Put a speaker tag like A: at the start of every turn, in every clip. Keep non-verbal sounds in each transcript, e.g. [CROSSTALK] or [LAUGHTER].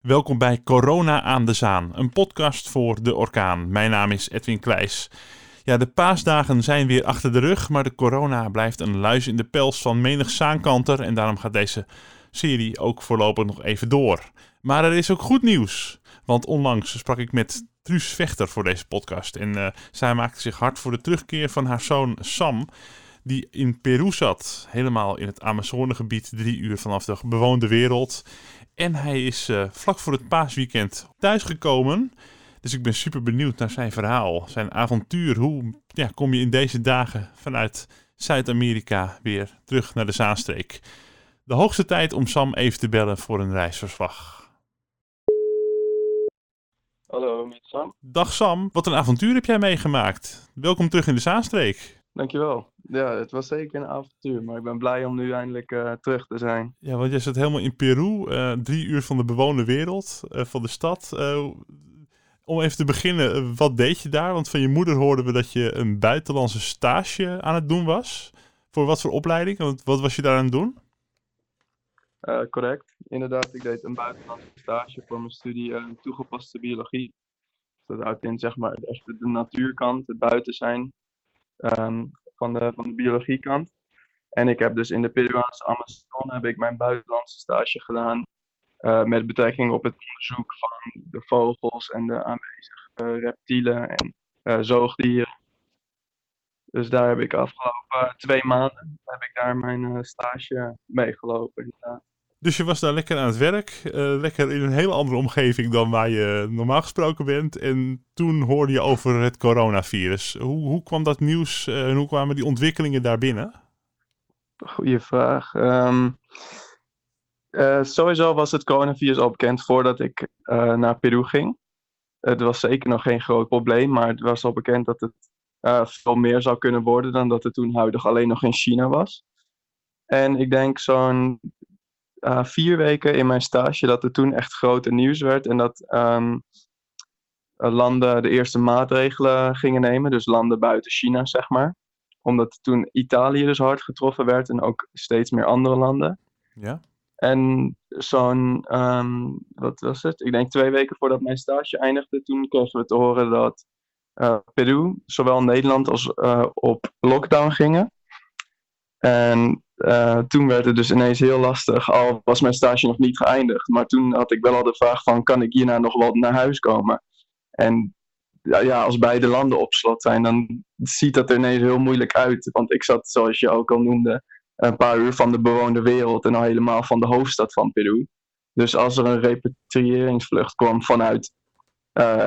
A: Welkom bij Corona aan de Zaan, een podcast voor de orkaan. Mijn naam is Edwin Kleijs. Ja, de paasdagen zijn weer achter de rug, maar de corona blijft een luis in de pels van menig zaankanter en daarom gaat deze serie ook voorlopig nog even door. Maar er is ook goed nieuws, want onlangs sprak ik met Truus Vechter voor deze podcast en uh, zij maakte zich hard voor de terugkeer van haar zoon Sam die in Peru zat. Helemaal in het Amazonegebied, drie uur vanaf de bewoonde wereld. En hij is uh, vlak voor het paasweekend thuisgekomen. Dus ik ben super benieuwd naar zijn verhaal, zijn avontuur. Hoe ja, kom je in deze dagen vanuit Zuid-Amerika weer terug naar de Zaanstreek? De hoogste tijd om Sam even te bellen voor een reisverslag.
B: Hallo, met Sam.
A: Dag Sam, wat een avontuur heb jij meegemaakt. Welkom terug in de Zaanstreek.
B: Dankjewel. Ja, het was zeker een avontuur, maar ik ben blij om nu eindelijk uh, terug te zijn.
A: Ja, want je zit helemaal in Peru, uh, drie uur van de bewoonde wereld, uh, van de stad. om even te beginnen, wat deed je daar? Want van je moeder hoorden we dat je een buitenlandse stage aan het doen was. Voor wat voor opleiding? Want wat was je daar aan het doen?
B: correct, inderdaad. Ik deed een buitenlandse stage voor mijn studie toegepaste biologie. Dat houdt in, zeg maar, echt de natuurkant, het buiten zijn um, van, de, van de biologiekant. En ik heb dus in de Peruaanse Amazon heb ik mijn buitenlandse stage gedaan. Uh, met betrekking op het onderzoek van de vogels en de aanwezige reptielen en uh, zoogdieren. Dus daar heb ik afgelopen twee maanden heb ik daar mijn stage meegelopen.
A: Dus je was daar lekker aan het werk, uh, lekker in een hele andere omgeving dan waar je normaal gesproken bent. En toen hoorde je over het coronavirus. Hoe, hoe kwam dat nieuws uh, en hoe kwamen die ontwikkelingen daar binnen?
B: Goeie vraag. Um, uh, sowieso was het coronavirus al bekend voordat ik naar Peru ging. Het was zeker nog geen groot probleem, maar het was al bekend dat het veel meer zou kunnen worden dan dat het toen huidig alleen nog in China was. En ik denk zo'n uh, vier weken in mijn stage dat er toen echt grote nieuws werd. En dat um, landen de eerste maatregelen gingen nemen. Dus landen buiten China, zeg maar. Omdat toen Italië dus hard getroffen werd en ook steeds meer andere landen.
A: Ja.
B: En zo'n, um, wat was het? Ik denk twee weken voordat mijn stage eindigde, toen kregen we te horen dat uh, Peru, zowel Nederland als uh, op lockdown gingen. En uh, toen werd het dus ineens heel lastig, al was mijn stage nog niet geëindigd. Maar toen had ik wel al de vraag van, kan ik hierna nog wel naar huis komen? En ja, als beide landen op slot zijn, dan ziet dat er ineens heel moeilijk uit. Want ik zat, zoals je ook al noemde, een paar uur van de bewoonde wereld en al helemaal van de hoofdstad van Peru. Dus als er een repatriëringsvlucht kwam vanuit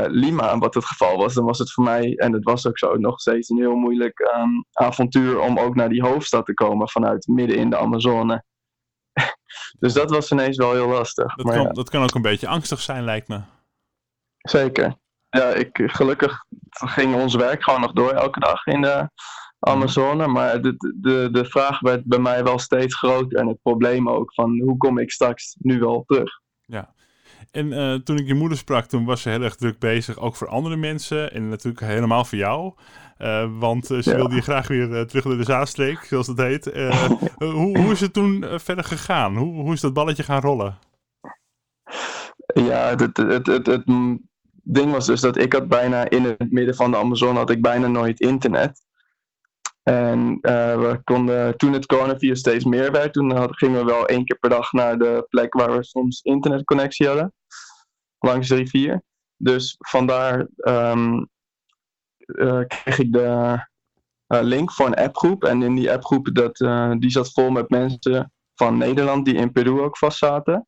B: Lima, wat het geval was, dan was het voor mij, en het was ook zo, nog steeds een heel moeilijk um, avontuur om ook naar die hoofdstad te komen vanuit midden in de Amazone. [LAUGHS] dus dat was ineens wel heel lastig.
A: Dat,
B: maar
A: kan,
B: ja.
A: dat kan ook een beetje angstig zijn, lijkt me.
B: Zeker. Ja, ik, gelukkig ging ons werk gewoon nog door elke dag in de Amazone. Maar de, de, de vraag werd bij mij wel steeds groter. En het probleem ook van hoe kom ik straks nu wel terug.
A: En uh, toen ik je moeder sprak, toen was ze heel erg druk bezig, ook voor andere mensen en natuurlijk helemaal voor jou. Uh, want uh, ze ja. wilde je graag weer terug naar de Zaanstreek, zoals dat heet. [LAUGHS] hoe, hoe is het toen verder gegaan? Hoe, hoe is dat balletje gaan rollen?
B: Ja, het, het, het, het, ding was dus dat ik had bijna in het midden van de Amazone had ik bijna nooit internet. En we konden, toen het coronavirus steeds meer werd, toen gingen we wel één keer per dag naar de plek waar we soms internetconnectie hadden. Langs de rivier. Dus vandaar um, uh, kreeg ik de uh, link voor een appgroep. En in die appgroep, dat, die zat vol met mensen van Nederland die in Peru ook vast zaten.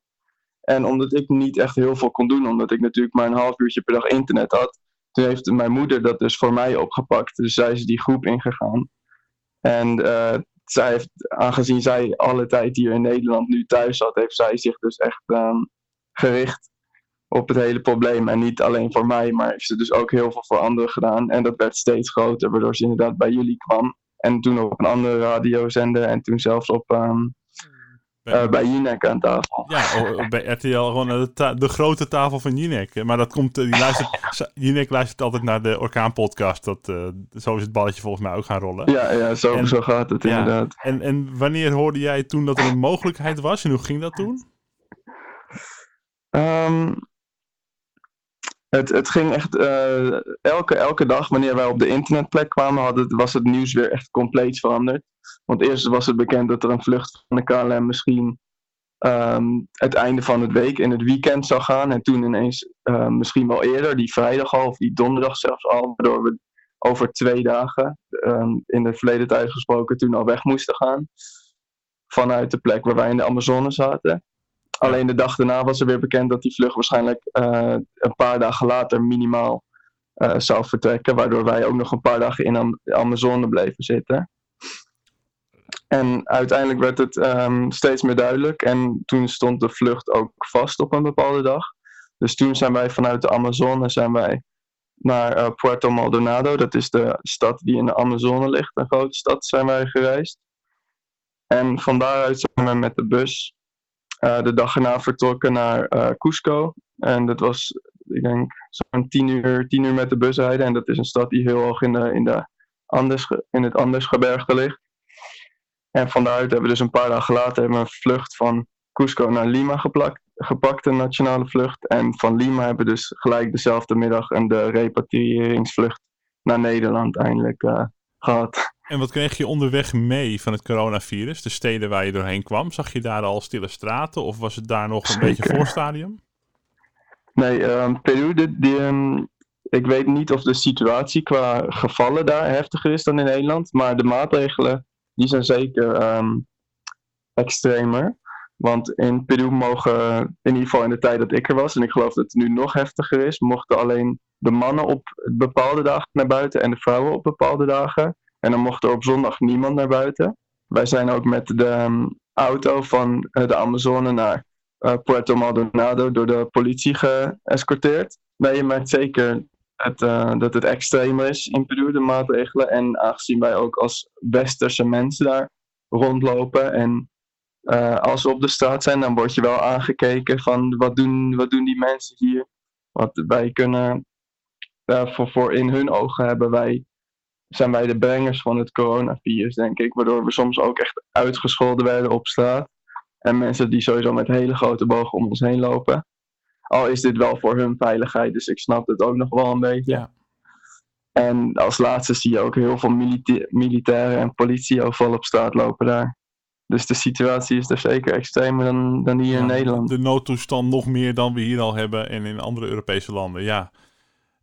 B: En omdat ik niet echt heel veel kon doen, omdat ik natuurlijk maar een half uurtje per dag internet had, toen heeft mijn moeder dat dus voor mij opgepakt. Dus zij is die groep ingegaan. En uh, zij heeft, aangezien zij alle tijd hier in Nederland nu thuis zat, heeft zij zich dus echt um, gericht op het hele probleem. En niet alleen voor mij, maar heeft ze dus ook heel veel voor anderen gedaan. En dat werd steeds groter, waardoor ze inderdaad bij jullie kwam. En toen op een andere radiozender en toen zelfs op bij, uh, bij Jinek aan tafel.
A: Ja, bij RTL gewoon de, ta de grote tafel van Jinek. Maar dat komt, die luistert, [LAUGHS] Jinek luistert altijd naar de Orkaan podcast. Dat, uh, zo is het balletje volgens mij ook gaan rollen.
B: Ja, ja zo, en, zo gaat het ja, inderdaad.
A: En, en wanneer hoorde jij toen dat er een mogelijkheid was en hoe ging dat toen?
B: Ehm, het, het ging echt eh, elke, elke dag wanneer wij op de internetplek kwamen, was het nieuws weer echt compleet veranderd. Want eerst was het bekend dat er een vlucht van de KLM misschien ehm, het einde van het week in het weekend zou gaan. En toen ineens uh, misschien wel eerder, die vrijdag al of die donderdag zelfs al, waardoor we over twee dagen, um, in de verleden tijd gesproken, toen al weg moesten gaan. Vanuit de plek waar wij in de Amazone zaten. Alleen de dag daarna was er weer bekend dat die vlucht waarschijnlijk uh, een paar dagen later minimaal uh, zou vertrekken. Waardoor wij ook nog een paar dagen in de Amazone bleven zitten. En uiteindelijk werd het um, steeds meer duidelijk. En toen stond de vlucht ook vast op een bepaalde dag. Dus toen zijn wij vanuit de Amazone zijn wij naar uh, Puerto Maldonado. Dat is de stad die in de Amazone ligt. Een grote stad zijn wij gereisd. En van daaruit zijn we met de bus de dag erna vertrokken naar uh, Cusco. En dat was, ik denk, zo'n tien uur, tien uur met de bus rijden. En dat is een stad die heel hoog in, de, in, de Andes, in het Andesgebergte ligt. En van daaruit hebben we dus een paar dagen later een vlucht van Cusco naar Lima geplakt, gepakt, een nationale vlucht. En van Lima hebben we dus gelijk dezelfde middag een de repatriëringsvlucht naar Nederland eindelijk uh, gehad.
A: En wat kreeg je onderweg mee van het coronavirus? De steden waar je doorheen kwam, zag je daar al stille straten of was het daar nog een Zeker. beetje voorstadium?
B: Nee, um, Peru, de, die, um, ik weet niet of de situatie qua gevallen daar heftiger is dan in Nederland, maar de maatregelen die zijn zeker um, extremer. Want in Peru mogen, in ieder geval in de tijd dat ik er was, en ik geloof dat het nu nog heftiger is, mochten alleen de mannen op bepaalde dagen naar buiten en de vrouwen op bepaalde dagen. En dan mocht er op zondag niemand naar buiten. Wij zijn ook met de um, auto van uh, de Amazone naar uh, Puerto Maldonado door de politie geëscorteerd. Nee, je merkt zeker het, uh, dat het extreem is in Peru, de maatregelen. En aangezien wij ook als westerse mensen daar rondlopen en als we op de straat zijn, dan word je wel aangekeken van wat doen, wat doen die mensen hier. Want wij kunnen, voor, voor in hun ogen hebben wij zijn wij de brengers van het coronavirus, denk ik. Waardoor we soms ook echt uitgescholden werden op straat. En mensen die sowieso met hele grote bogen om ons heen lopen. Al is dit wel voor hun veiligheid, dus ik snap het ook nog wel een beetje.
A: Ja.
B: En als laatste zie je ook heel veel milita militairen en politie overal op straat lopen daar. Dus de situatie is er zeker extremer dan, dan hier
A: ja,
B: in Nederland.
A: De noodtoestand nog meer dan we hier al hebben en in andere Europese landen, ja.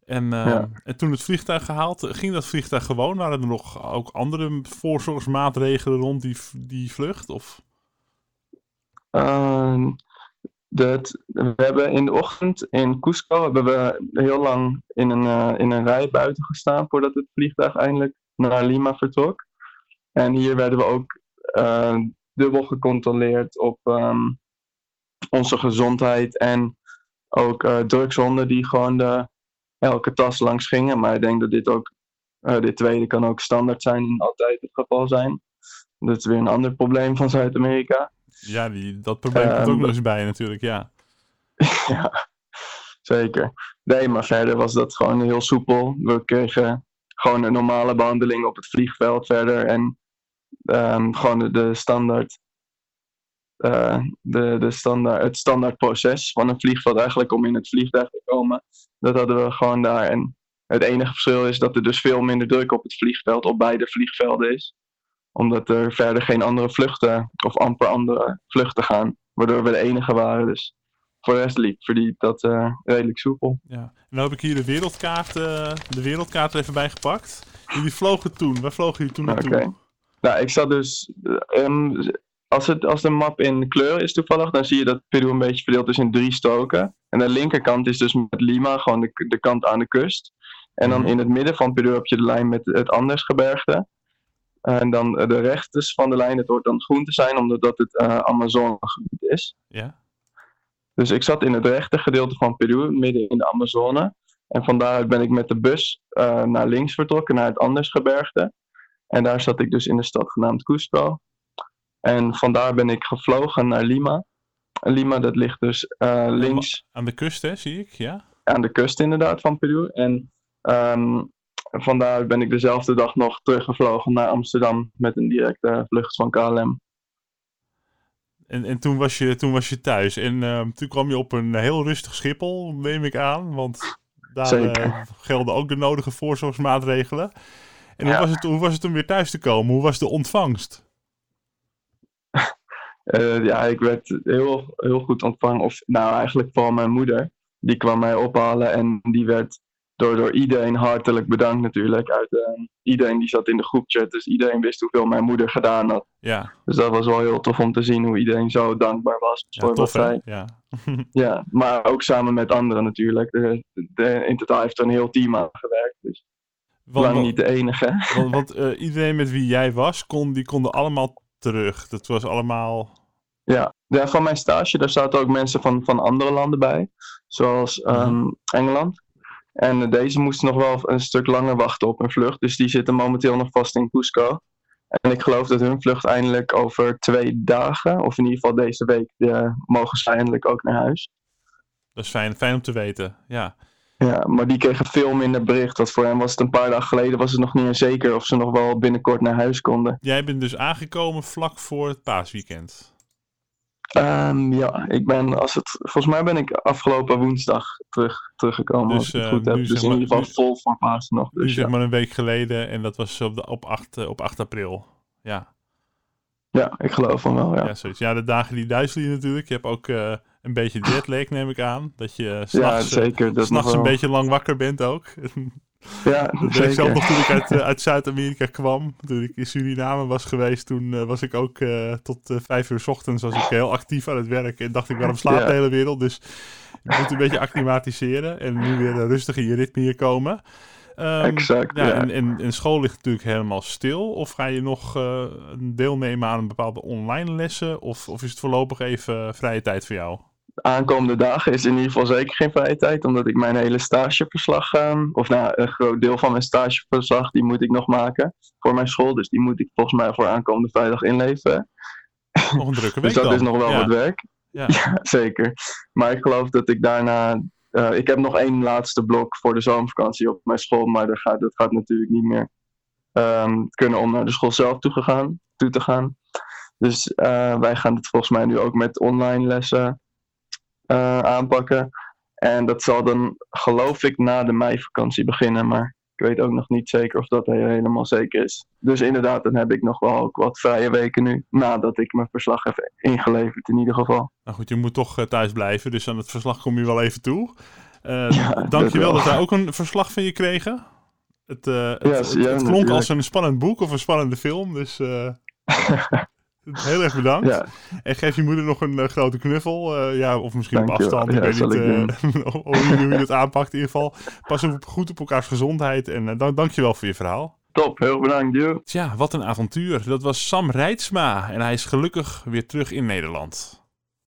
A: En, uh,
B: Ja.
A: en toen het vliegtuig gehaald, ging dat vliegtuig gewoon? Waren er nog ook andere voorzorgsmaatregelen rond die, die vlucht? Of?
B: Ehm, dat, we hebben in de ochtend in Cusco hebben we heel lang in een, eh, in een rij buiten gestaan voordat het vliegtuig eindelijk naar Lima vertrok. En hier werden we ook eh, dubbel gecontroleerd op ehm, onze gezondheid en ook drugshonden die gewoon de, elke tas langs gingen. Maar ik denk dat dit ook, uh, dit tweede kan ook standaard zijn en altijd het geval zijn. Dat is weer een ander probleem van Zuid-Amerika.
A: Ja, die, dat probleem komt ook
B: Ehm,
A: nog eens bij natuurlijk, ja. [LAUGHS]
B: ja, zeker. Nee, maar verder was dat gewoon heel soepel. We kregen gewoon een normale behandeling op het vliegveld verder. En ehm, gewoon de, de standaard, eh, de, de standaard, het standaard proces van een vliegveld eigenlijk om in het vliegtuig te komen. Dat hadden we gewoon daar. En het enige verschil is dat er dus veel minder druk op het vliegveld, op beide vliegvelden is. Omdat er verder geen andere vluchten, of amper andere vluchten gaan. Waardoor we de enige waren. Dus voor de rest liep dat eh, redelijk soepel.
A: ja. En nou heb ik hier de wereldkaart, eh, de wereldkaart er even bij gepakt. Jullie vlogen toen, waar vlogen jullie toen naartoe?
B: Oké. Nou, ik zat dus. eh, ehm, als, het, als de map in kleur is toevallig, dan zie je dat Peru een beetje verdeeld is in drie stroken. En de linkerkant is dus met Lima, gewoon de, de kant aan de kust. En dan
A: Mhm.
B: in het midden van Peru heb je de lijn met het Andesgebergte. En dan de rechters van de lijn, het hoort dan groen te zijn, omdat dat het eh Amazonegebied is.
A: Ja?
B: Dus ik zat in het rechter gedeelte van Peru, midden in de Amazone. En van daaruit ben ik met de bus eh, naar links vertrokken, naar het Andesgebergte. En daar zat ik dus in de stad genaamd Cusco. En vandaar ben ik gevlogen naar Lima. Lima, dat ligt dus eh, links
A: Aan de kust, hè, zie ik, ja?
B: aan de kust inderdaad van Peru. En ehm vandaar ben ik dezelfde dag nog teruggevlogen naar Amsterdam met een directe vlucht van KLM.
A: En, en toen, was je, toen was je thuis. En ehm, toen kwam je op een heel rustig Schiphol, neem ik aan. Want daar uh, gelden ook de nodige voorzorgsmaatregelen. En hoe, was het, hoe was het om weer thuis te komen? Hoe was de ontvangst?
B: Uh, ja, ik werd heel, heel goed ontvangen. Of nou, eigenlijk vooral mijn moeder. Die kwam mij ophalen en die werd door, door iedereen hartelijk bedankt natuurlijk. Uit, uh, iedereen die zat in de groepchat, dus iedereen wist hoeveel mijn moeder gedaan had.
A: Ja.
B: Dus dat was wel heel tof om te zien hoe iedereen zo dankbaar was
A: ja,
B: voor
A: tof,
B: wat zij.
A: Ja. [LAUGHS]
B: ja, maar ook samen met anderen natuurlijk. De, de, in totaal heeft er een heel team aan gewerkt. Dus want, lang niet de enige.
A: Want, want uh, iedereen met wie jij was, kon, die konden allemaal terug. Dat was allemaal...
B: Ja, ja van mijn stage, daar zaten ook mensen van, van andere landen bij. Zoals um, Engeland. En deze moesten nog wel een stuk langer wachten op een vlucht. Dus die zitten momenteel nog vast in Cusco. En ik geloof dat hun vlucht eindelijk over twee dagen, of in ieder geval deze week, de, mogen ze eindelijk ook naar huis.
A: Dat is fijn, fijn om te weten, ja.
B: Ja, maar die kregen veel minder bericht. Want voor hen was het een paar dagen geleden was het nog niet eens zeker of ze nog wel binnenkort naar huis konden.
A: Jij bent dus aangekomen vlak voor het paasweekend.
B: Um, ja, ik ben, als het, volgens mij ben ik afgelopen woensdag terug, teruggekomen. Dus, als ik het goed uh, heb. Dus in ieder geval vol van Pasen nog. Dus,
A: nu zeg maar een week geleden en dat was op, de, op, 8, op 8 april. Ja.
B: Ja, ik geloof van wel, ja.
A: Ja, zoiets. ja de dagen die duizelen natuurlijk. Je hebt ook uh, een beetje [LAUGHS] jetlag, neem ik aan. Dat je uh, s'nachts
B: ja, zeker, dat
A: s'nachts een beetje lang wakker bent ook. [LAUGHS]
B: Ja,
A: dat
B: zeker.
A: Ik zelf nog toen ik uit, uh, uit Zuid-Amerika kwam. Toen ik in Suriname was geweest, toen uh, was ik ook uh, tot vijf uur s ochtends was ik heel actief aan het werken. En dacht ik, waarom slaapt ja. de hele wereld? Dus je moet een beetje acclimatiseren en nu weer rustig in je ritme hier komen.
B: Um, exact,
A: ja, En, en, en, school ligt natuurlijk helemaal stil. Of ga je nog deelnemen aan een bepaalde online lessen? Of, of is het voorlopig even vrije tijd voor jou?
B: De aankomende dagen is in ieder geval zeker geen vrije tijd, omdat ik mijn hele stageverslag, um, of nou, een groot deel van mijn stageverslag, die moet ik nog maken voor mijn school. Dus die moet ik volgens mij voor aankomende vrijdag inleveren.
A: Nog een drukke [LAUGHS] week
B: Dus dat
A: dan.
B: is nog wel
A: ja.
B: wat werk.
A: Ja. [LAUGHS]
B: ja. zeker. Maar ik geloof dat ik daarna, uh, ik heb nog één laatste blok voor de zomervakantie op mijn school, maar dat gaat, dat gaat natuurlijk niet meer um, kunnen om naar de school zelf toe, gegaan, toe te gaan. Dus uh, wij gaan het volgens mij nu ook met online lessen uh, aanpakken. En dat zal dan, geloof ik, na de meivakantie beginnen. Maar ik weet ook nog niet zeker of dat helemaal zeker is. Dus inderdaad, dan heb ik nog wel ook wat vrije weken nu. Nadat ik mijn verslag heb ingeleverd, in ieder geval.
A: Nou goed, je moet toch uh, thuis blijven. Dus aan het verslag kom je wel even toe. Uh, ja, dankjewel dat, dat wij ook een verslag van je kregen. Het, uh, het,
B: Ja,
A: het,
B: ja,
A: het klonk
B: natuurlijk.
A: als een spannend boek of een spannende film. Dus uh, [LAUGHS] heel erg bedankt.
B: Ja.
A: En geef je moeder nog een uh, grote knuffel. Uh, ja, of misschien op afstand.
B: Ja,
A: ik weet niet uh, hoe, je, je het aanpakt. In ieder geval, pas op, goed op elkaars gezondheid. En uh, dank, dankjewel voor je verhaal.
B: Top, heel bedankt, joh.
A: Tja, wat een avontuur. Dat was Sam Rijtsma. En hij is gelukkig weer terug in Nederland.